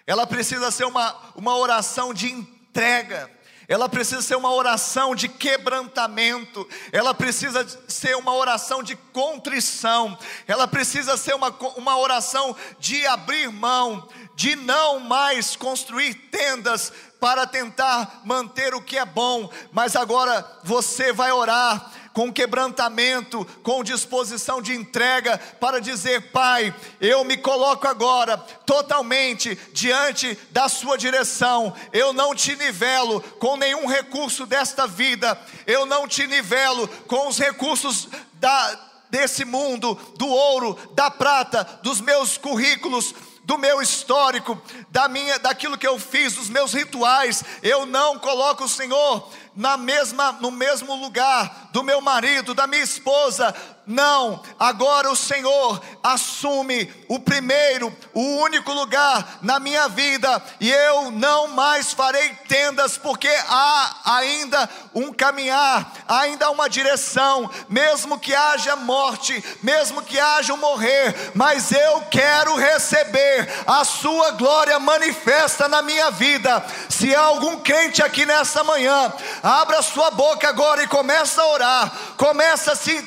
ela precisa ser uma, uma oração de entrega, ela precisa ser uma oração de quebrantamento, ela precisa ser uma oração de contrição, ela precisa ser uma, uma oração de abrir mão, de não mais construir tendas para tentar manter o que é bom, mas agora você vai orar com quebrantamento, com disposição de entrega, para dizer: Pai, eu me coloco agora totalmente diante da Sua direção, eu não te nivelo com nenhum recurso desta vida, eu não te nivelo com os recursos da, desse mundo, do ouro, da prata, dos meus currículos do meu histórico, da minha, daquilo que eu fiz, dos meus rituais. Eu não coloco o Senhor na mesma, no mesmo lugar do meu marido, da minha esposa. Não, agora o Senhor assume o primeiro, o único lugar na minha vida, e eu não mais farei tendas, porque há ainda um caminhar, ainda uma direção, mesmo que haja morte, mesmo que haja um morrer, mas eu quero receber a Sua glória manifesta na minha vida. Se há algum crente aqui nessa manhã, abra sua boca agora e começa a orar, começa a se,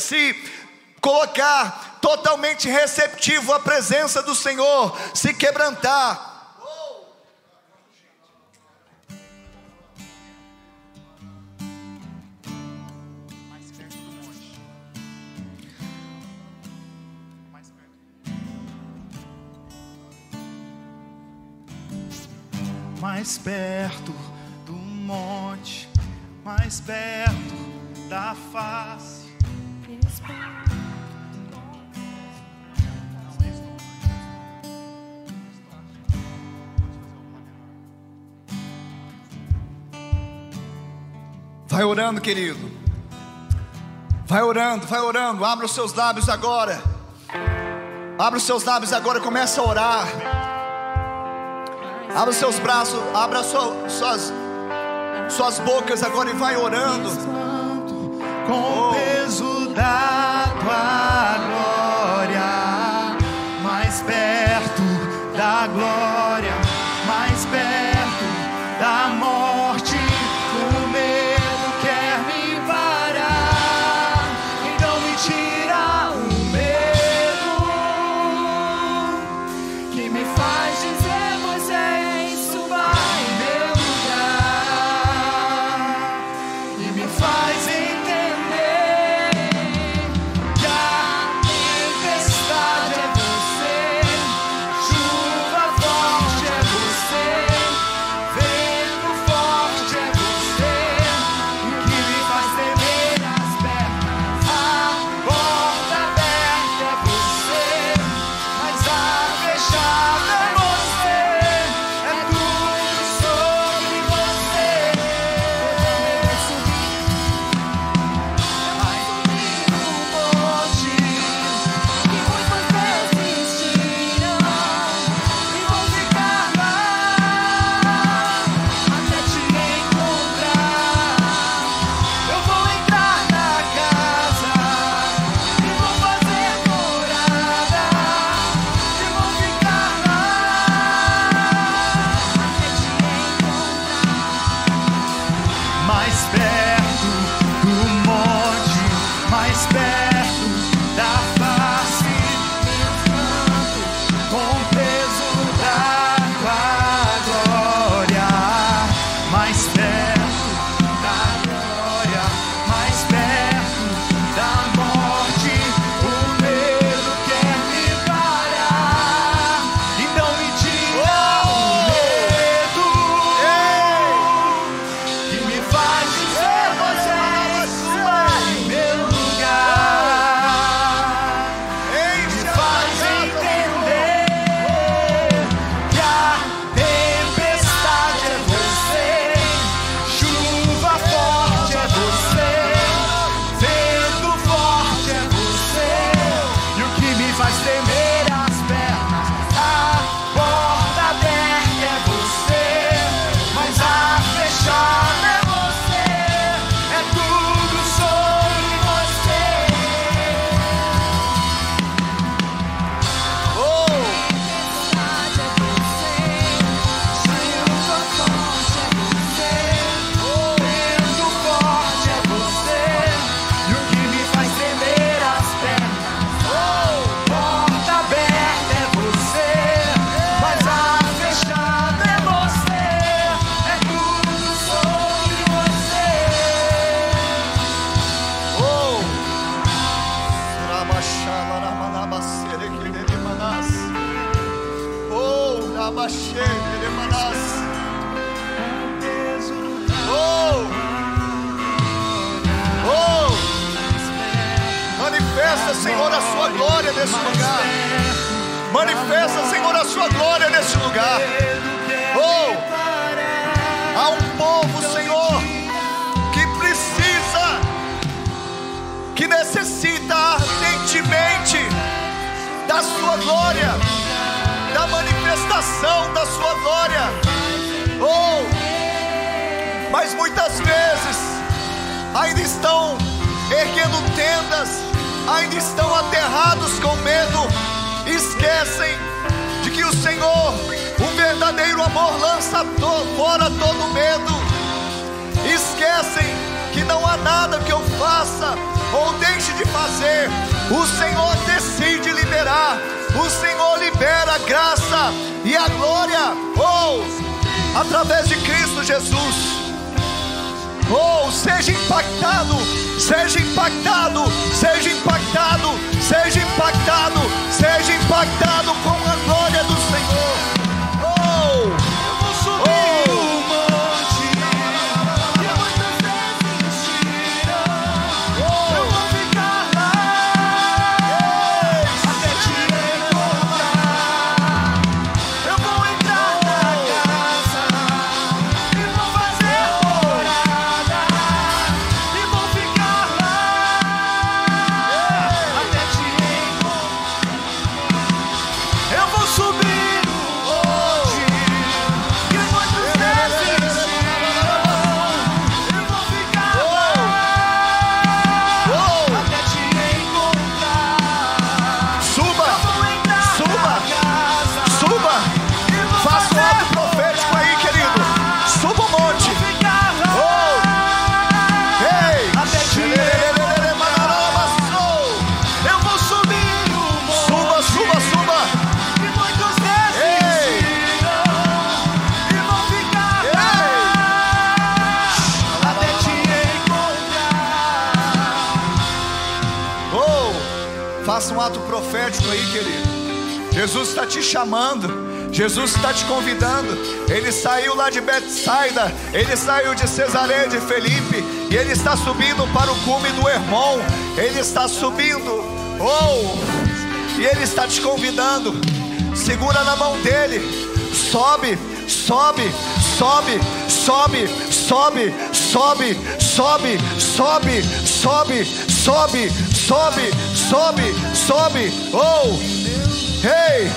se colocar totalmente receptivo à presença do Senhor, se quebrantar. mais perto monte, mais perto da face. Vai orando, querido. Vai orando, vai orando. Abra os seus lábios agora. Abra os seus lábios agora. Começa a orar. Abra os seus braços. Abra sua, suas, suas bocas agora e vai orando. Com o peso da tua manifestação da sua glória. Oh, mas muitas vezes ainda estão erguendo tendas, ainda estão aterrados com medo, esquecem de que o Senhor, o verdadeiro amor, lança to fora todo medo, esquecem que não há nada que eu faça ou deixe de fazer, o Senhor decide liberar, o Senhor libera a graça e a glória, oh, através de Cristo Jesus. Oh, seja impactado, seja impactado, seja impactado, seja impactado, seja impactado com a Jesus está te chamando. Jesus está te convidando. Ele saiu lá de Betsaida, ele saiu de Cesareia de Felipe e ele está subindo para o cume do Hermon. Ele está subindo. Oh! E ele está te convidando. Segura na mão dele. Sobe, sobe, sobe, sobe, sobe, sobe, sobe, sobe, sobe, sobe, sobe, sobe, sobe. Oh! Ei!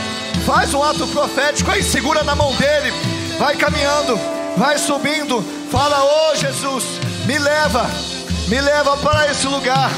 Faz um ato profético aí, segura na mão dele. Vai caminhando, vai subindo. Fala, ô Jesus, me leva, me leva para esse lugar.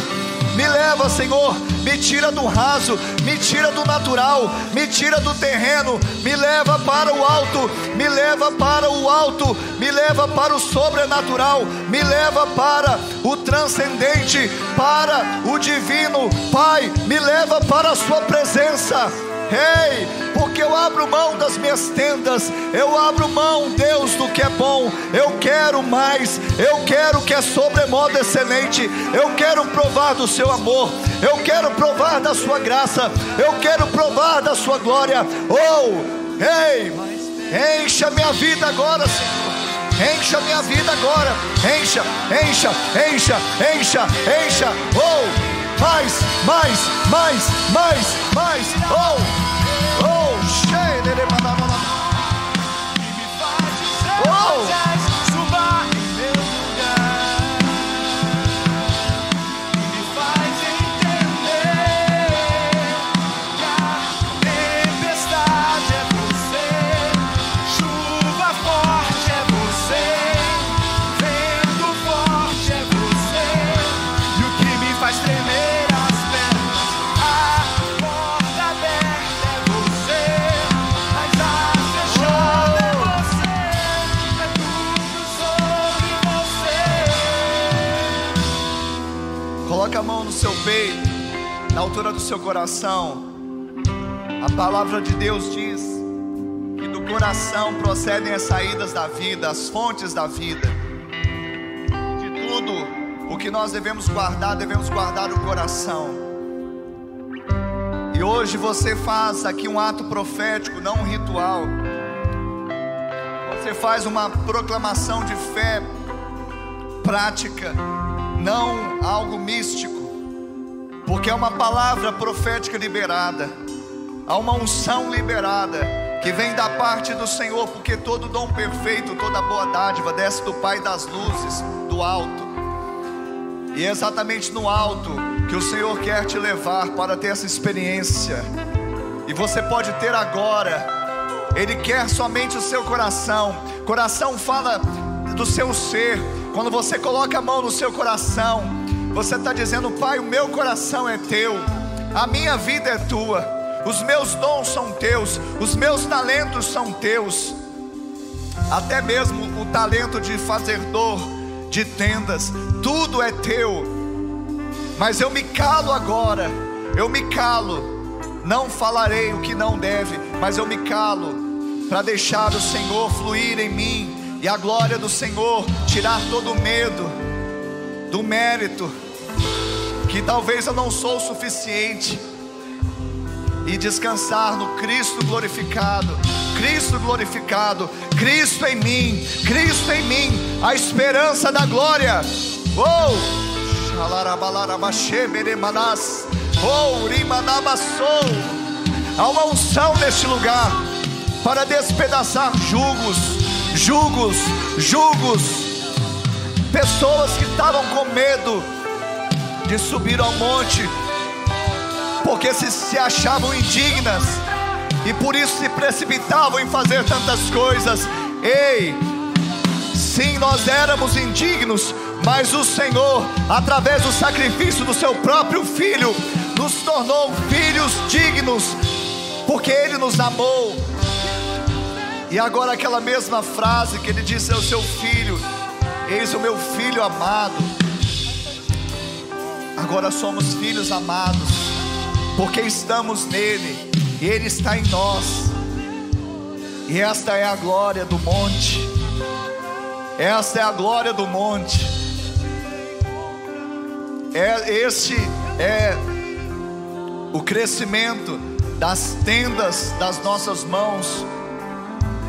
Me leva, Senhor, me tira do raso, me tira do natural, me tira do terreno, me leva para o alto, me leva para o alto, me leva para o sobrenatural, me leva para o transcendente, para o divino. Pai, me leva para a Sua presença. Ei, porque eu abro mão das minhas tendas, eu abro mão, Deus, do que é bom, eu quero mais, eu quero que é sobremodo excelente, eu quero provar do seu amor, eu quero provar da sua graça, eu quero provar da sua glória. Oh, ei, encha minha vida agora, Senhor. Encha minha vida agora, encha, encha, encha, encha, encha, oh, mais, mais, mais, mais, mais, oh, oh, cheio de Oh! Peito, na altura do seu coração. A palavra de Deus diz que do coração procedem as saídas da vida, as fontes da vida. De tudo o que nós devemos guardar, devemos guardar o coração. E hoje você faz aqui um ato profético, não um ritual. Você faz uma proclamação de fé prática, não algo místico, porque é uma palavra profética liberada. Há uma unção liberada que vem da parte do Senhor, porque todo dom perfeito, toda boa dádiva desce do Pai das luzes, do alto. E é exatamente no alto que o Senhor quer te levar para ter essa experiência. E você pode ter agora. Ele quer somente o seu coração. Coração fala do seu ser. Quando você coloca a mão no seu coração, você está dizendo: Pai, o meu coração é teu, a minha vida é tua, os meus dons são teus, os meus talentos são teus, até mesmo o talento de fazer dor de tendas, tudo é teu. Mas eu me calo agora, eu me calo. Não falarei o que não deve, mas eu me calo para deixar o Senhor fluir em mim e a glória do Senhor tirar todo o medo do mérito que talvez eu não sou o suficiente e descansar no Cristo glorificado, Cristo glorificado, Cristo em mim, Cristo em mim, a esperança da glória. Oh! Oh, Há uma unção neste lugar para despedaçar jugos, jugos, jugos. Pessoas que estavam com medo de subir ao monte, porque se, se achavam indignas e por isso se precipitavam em fazer tantas coisas. Ei, sim, nós éramos indignos, mas o Senhor, através do sacrifício do seu próprio filho, nos tornou filhos dignos, porque Ele nos amou. E agora, aquela mesma frase que Ele disse ao seu filho: Eis o meu filho amado. Agora somos filhos amados, porque estamos nele, e Ele está em nós. E esta é a glória do monte. Esta é a glória do monte. É este é o crescimento das tendas das nossas mãos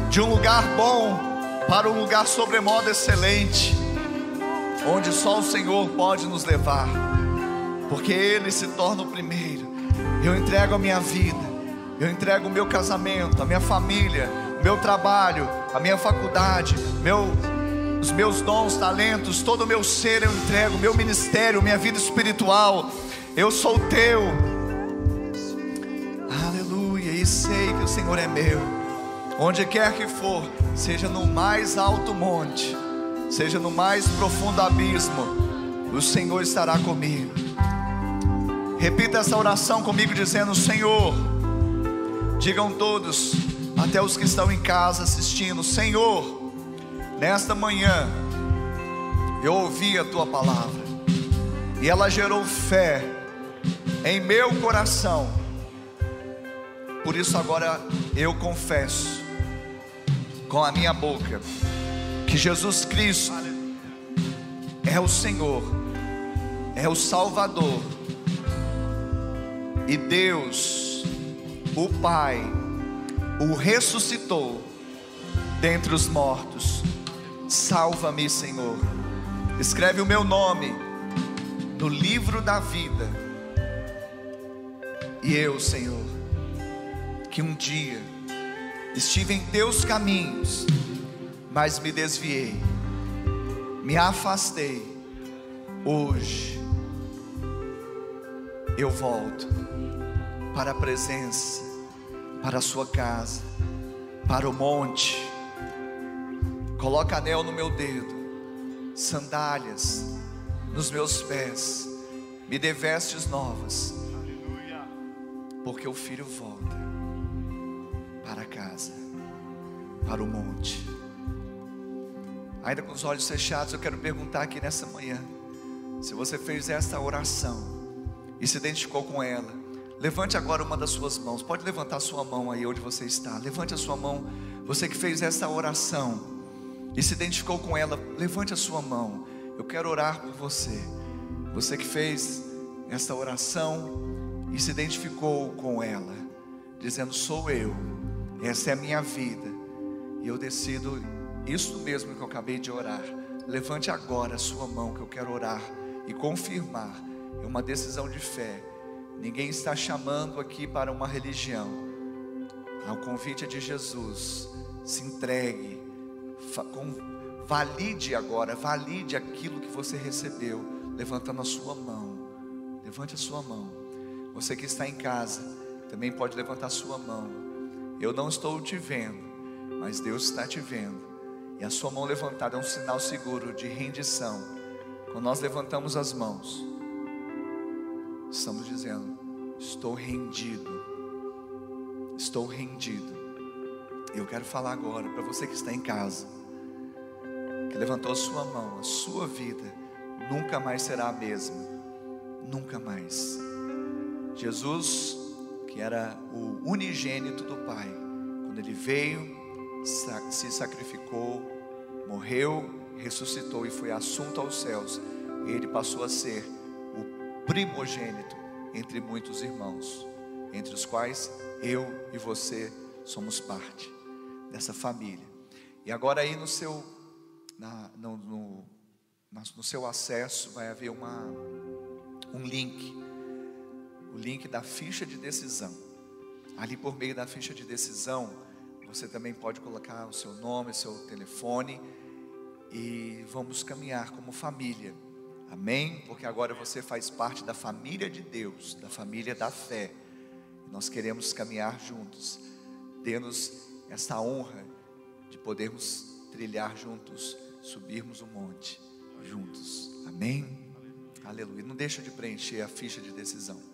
de um lugar bom para um lugar sobremodo excelente, onde só o Senhor pode nos levar, porque Ele se torna o primeiro. Eu entrego a minha vida, eu entrego o meu casamento, a minha família, o meu trabalho, a minha faculdade, meu os meus dons, talentos, todo o meu ser eu entrego, meu ministério, minha vida espiritual. Eu sou teu. Aleluia. E sei que o Senhor é meu. Onde quer que for, seja no mais alto monte, seja no mais profundo abismo, o Senhor estará comigo. Repita essa oração comigo, dizendo: Senhor, digam todos, até os que estão em casa assistindo: Senhor, Nesta manhã, eu ouvi a tua palavra, e ela gerou fé em meu coração. Por isso, agora eu confesso com a minha boca que Jesus Cristo é o Senhor, é o Salvador, e Deus, o Pai, o ressuscitou dentre os mortos Salva-me, Senhor. Escreve o meu nome no livro da vida. E eu, Senhor, que um dia estive em teus caminhos, mas me desviei, me afastei. Hoje eu volto para a presença, para a sua casa, para o monte. Coloca anel no meu dedo, sandálias nos meus pés, me dê vestes novas, porque o filho volta para casa, para o monte. Ainda com os olhos fechados, eu quero perguntar aqui nessa manhã: se você fez esta oração e se identificou com ela, levante agora uma das suas mãos. Pode levantar a sua mão aí onde você está. Levante a sua mão, você que fez essa oração e se identificou com ela, levante a sua mão. Eu quero orar por você. Você que fez esta oração e se identificou com ela, dizendo: Sou eu, essa é a minha vida, e eu decido isso mesmo que eu acabei de orar. Levante agora a sua mão que eu quero orar e confirmar. É uma decisão de fé Ninguém está chamando aqui para uma religião. Ao convite é de Jesus, se entregue, valide agora, valide aquilo que você recebeu, levantando a sua mão. Levante a sua mão. Você que está em casa, também pode levantar a sua mão. Eu não estou te vendo, mas Deus está te vendo. E a sua mão levantada é um sinal seguro de rendição. Quando nós levantamos as mãos, estamos dizendo: Estou rendido. Estou rendido. Eu quero falar agora para você que está em casa, que levantou a sua mão, a sua vida nunca mais será a mesma. Nunca mais. Jesus, que era o unigênito do Pai, quando ele veio, se sacrificou, morreu, ressuscitou e foi assunto aos céus, ele passou a ser o primogênito entre muitos irmãos, entre os quais eu e você somos parte dessa família. E agora aí no seu, na, no, no, no seu acesso vai haver uma, um link, o link da ficha de decisão. Ali por meio da ficha de decisão, você também pode colocar o seu nome, o seu telefone e vamos caminhar como família. Amém? Porque agora você faz parte da família de Deus, da família da fé. Nós queremos caminhar juntos. Dê-nos essa honra de podermos trilhar juntos, subirmos o monte juntos. Amém? Aleluia. Não deixa de preencher a ficha de decisão.